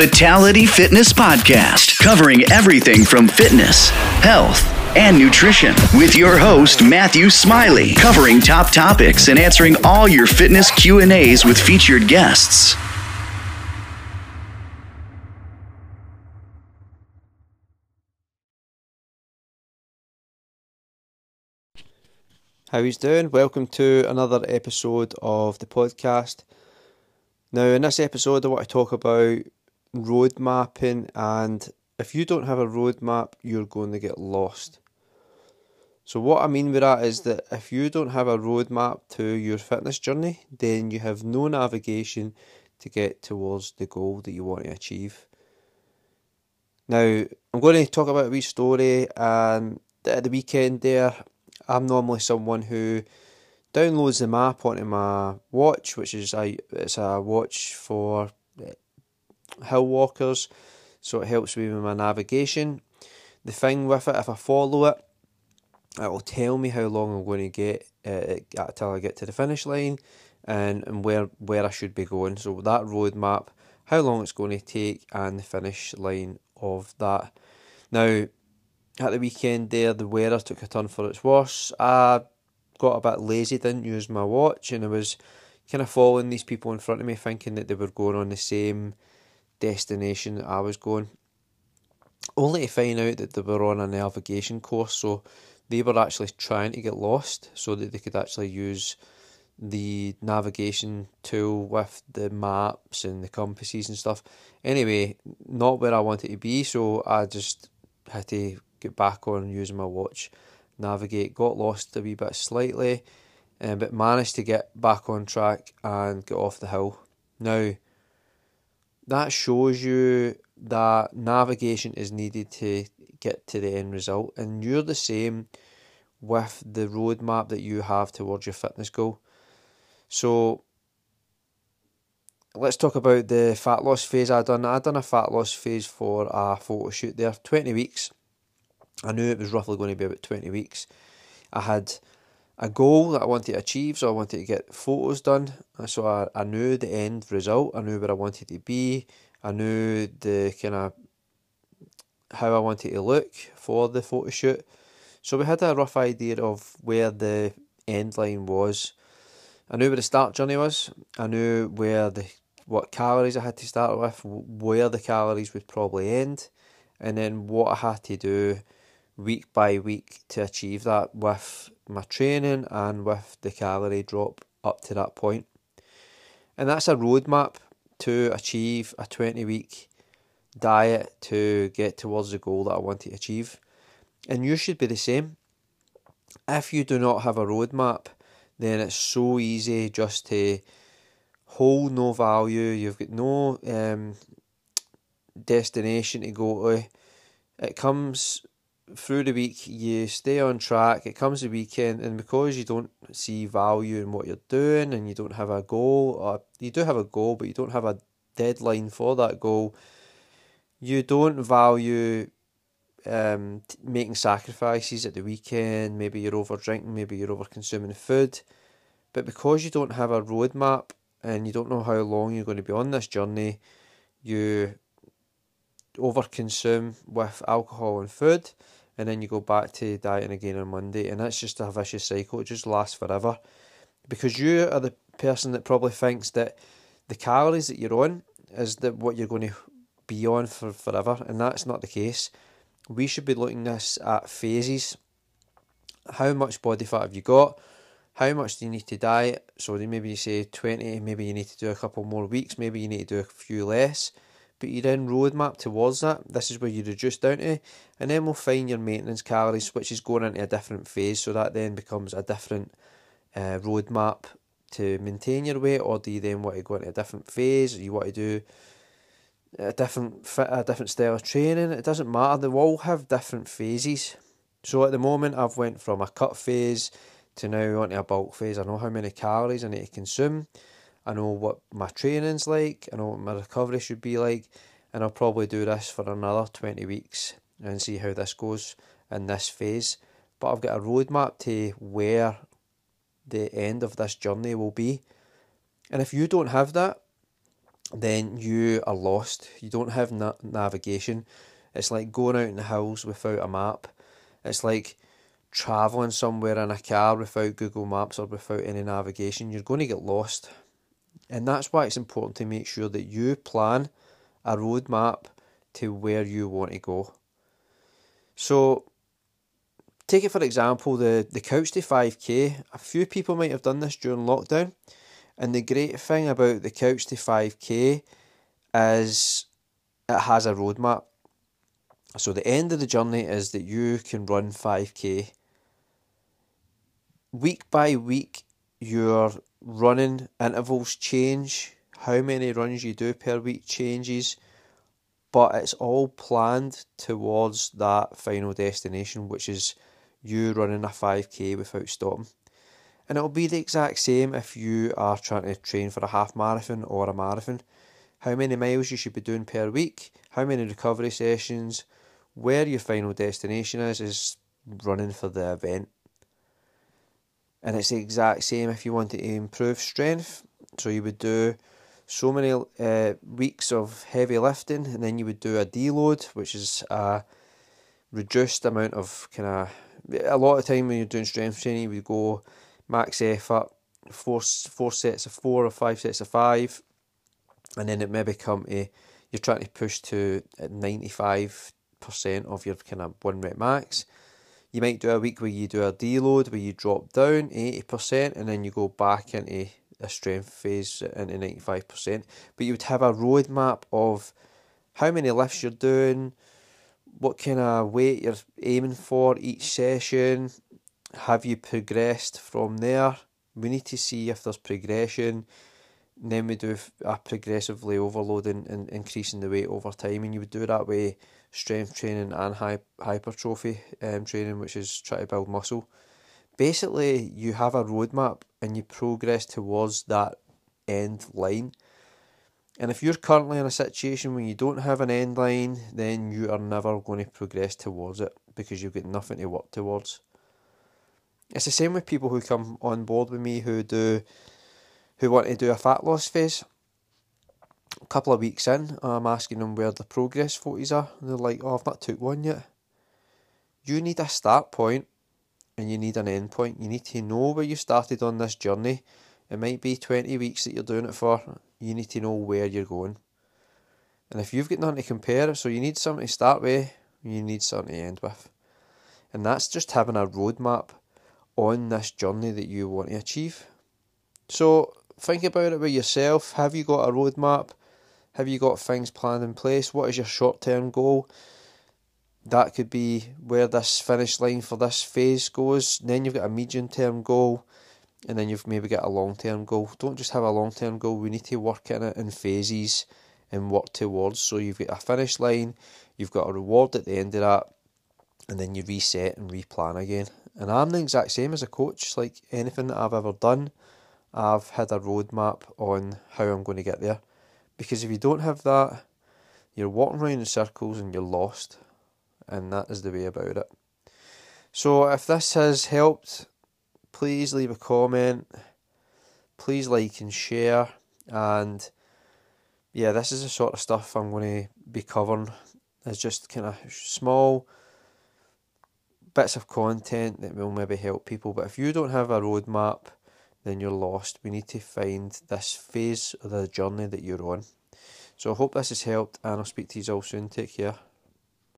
Fatality Fitness Podcast, covering everything from fitness, health, and nutrition with your host Matthew Smiley, covering top topics and answering all your fitness Q&As with featured guests. How he's doing? Welcome to another episode of the podcast. Now, in this episode, I want to talk about road mapping, and if you don't have a road map, you're going to get lost. So, what I mean by that is that if you don't have a road map to your fitness journey, then you have no navigation to get towards the goal that you want to achieve. Now, I'm going to talk about a wee story, and at the weekend there, I'm normally someone who downloads the map onto my watch, which is a it's a watch for hill walkers, so it helps me with my navigation. The thing with it, if I follow it, it will tell me how long I'm going to get uh, until I get to the finish line, and, and where where I should be going. So that road map, how long it's going to take, and the finish line of that. Now, at the weekend there, the weather took a turn for its worse. I got a bit lazy, didn't use my watch, and I was kind of following these people in front of me, thinking that they were going on the same destination that I was going. Only to find out that they were on a navigation course, so they were actually trying to get lost so that they could actually use the navigation tool with the maps and the compasses and stuff. Anyway, not where I wanted to be, so I just had to get back on using my watch, navigate, got lost a wee bit slightly, um, but managed to get back on track and get off the hill. Now, that shows you that navigation is needed to get to the end result, and you're the same with the roadmap that you have towards your fitness goal. So, let's talk about the fat loss phase I done. I done a fat loss phase for a photo shoot there, 20 weeks. I knew it was roughly going to be about 20 weeks. I had a goal that I wanted to achieve, so I wanted to get photos done. So I, I knew the end result, I knew where I wanted to be, I knew the kind of how I wanted to look for the photo shoot. So we had a rough idea of where the end line was. I knew where the start journey was. I knew where the what calories I had to start with, where the calories would probably end, and then what I had to do week by week to achieve that with my training and with the calorie drop up to that point. And that's a roadmap to achieve a 20 week diet to get towards the goal that I want to achieve. And you should be the same. If you do not have a roadmap, then it's so easy just to hold no value, you've got no um, destination to go to. It comes through the week you stay on track. It comes the weekend, and because you don't see value in what you're doing, and you don't have a goal, or you do have a goal, but you don't have a deadline for that goal, you don't value um, making sacrifices at the weekend. Maybe you're over drinking, maybe you're over consuming food, but because you don't have a roadmap and you don't know how long you're going to be on this journey, you overconsume with alcohol and food and then you go back to dieting again on Monday, and that's just a vicious cycle. It just lasts forever because you are the person that probably thinks that the calories that you're on is that what you're going to be on for forever, and that's not the case. We should be looking this at phases. How much body fat have you got? How much do you need to diet? So maybe you say 20, maybe you need to do a couple more weeks, maybe you need to do a few less but you then roadmap towards that. This is where you reduce down to, and then we'll find your maintenance calories, which is going into a different phase. So that then becomes a different uh, roadmap to maintain your weight, or do you then want to go into a different phase? Or you want to do a different fit, a different style of training? It doesn't matter. They all have different phases. So at the moment, I've went from a cut phase to now onto a bulk phase. I know how many calories I need to consume. I know what my training's like, I know what my recovery should be like, and I'll probably do this for another 20 weeks and see how this goes in this phase. But I've got a roadmap to where the end of this journey will be. And if you don't have that, then you are lost. You don't have na- navigation. It's like going out in the hills without a map. It's like traveling somewhere in a car without Google Maps or without any navigation. You're going to get lost. And that's why it's important to make sure that you plan a roadmap to where you want to go. So, take it for example, the, the Couch to 5k. A few people might have done this during lockdown. And the great thing about the Couch to 5k is it has a roadmap. So, the end of the journey is that you can run 5k. Week by week, your running intervals change. How many runs you do per week changes but it's all planned towards that final destination, which is you running a 5k without stopping. And it'll be the exact same if you are trying to train for a half marathon or a marathon. How many miles you should be doing per week, how many recovery sessions, where your final destination is, is running for the event. And it's the exact same if you want to improve strength. So you would do so many uh, weeks of heavy lifting, and then you would do a deload, which is a reduced amount of kind of. A lot of time when you're doing strength training, you would go max effort, four four sets of four or five sets of five, and then it may become a you're trying to push to ninety five percent of your kind of one rep max. You might do a week where you do a deload where you drop down eighty percent, and then you go back into a strength phase into 95%, but you would have a roadmap of how many lifts you're doing, what kind of weight you're aiming for each session, have you progressed from there? We need to see if there's progression. then we do a progressively overloading and increasing the weight over time, and you would do it that way strength training and hypertrophy um, training, which is try to build muscle basically you have a roadmap and you progress towards that end line. And if you're currently in a situation where you don't have an end line, then you are never going to progress towards it because you've got nothing to work towards. It's the same with people who come on board with me who do who want to do a fat loss phase. A couple of weeks in, I'm asking them where the progress photos are, and they're like, "Oh, I've not took one yet." You need a start point and you need an end point. You need to know where you started on this journey. It might be 20 weeks that you're doing it for. You need to know where you're going. And if you've got nothing to compare, so you need something to start with, you need something to end with. And that's just having a roadmap on this journey that you want to achieve. So think about it with yourself. Have you got a roadmap? Have you got things planned in place? What is your short term goal? that could be where this finish line for this phase goes. Then you've got a medium term goal, and then you've maybe got a long term goal. Don't just have a long term goal. We need to work in it in phases and work towards. So you've got a finish line, you've got a reward at the end of that, and then you reset and replan again. And I'm the exact same as a coach. Like anything that I've ever done, I've had a roadmap on how I'm going to get there. Because if you don't have that, you're walking around in circles and you're lost and that is the way about it. So, if this has helped, please leave a comment, please like and share, and yeah, this is the sort of stuff I'm going to be covering. It's just kind of small bits of content that will maybe help people. But if you don't have a roadmap, then you're lost. We need to find this phase of the journey that you're on. So I hope this has helped, and I'll speak to you all soon. Take care.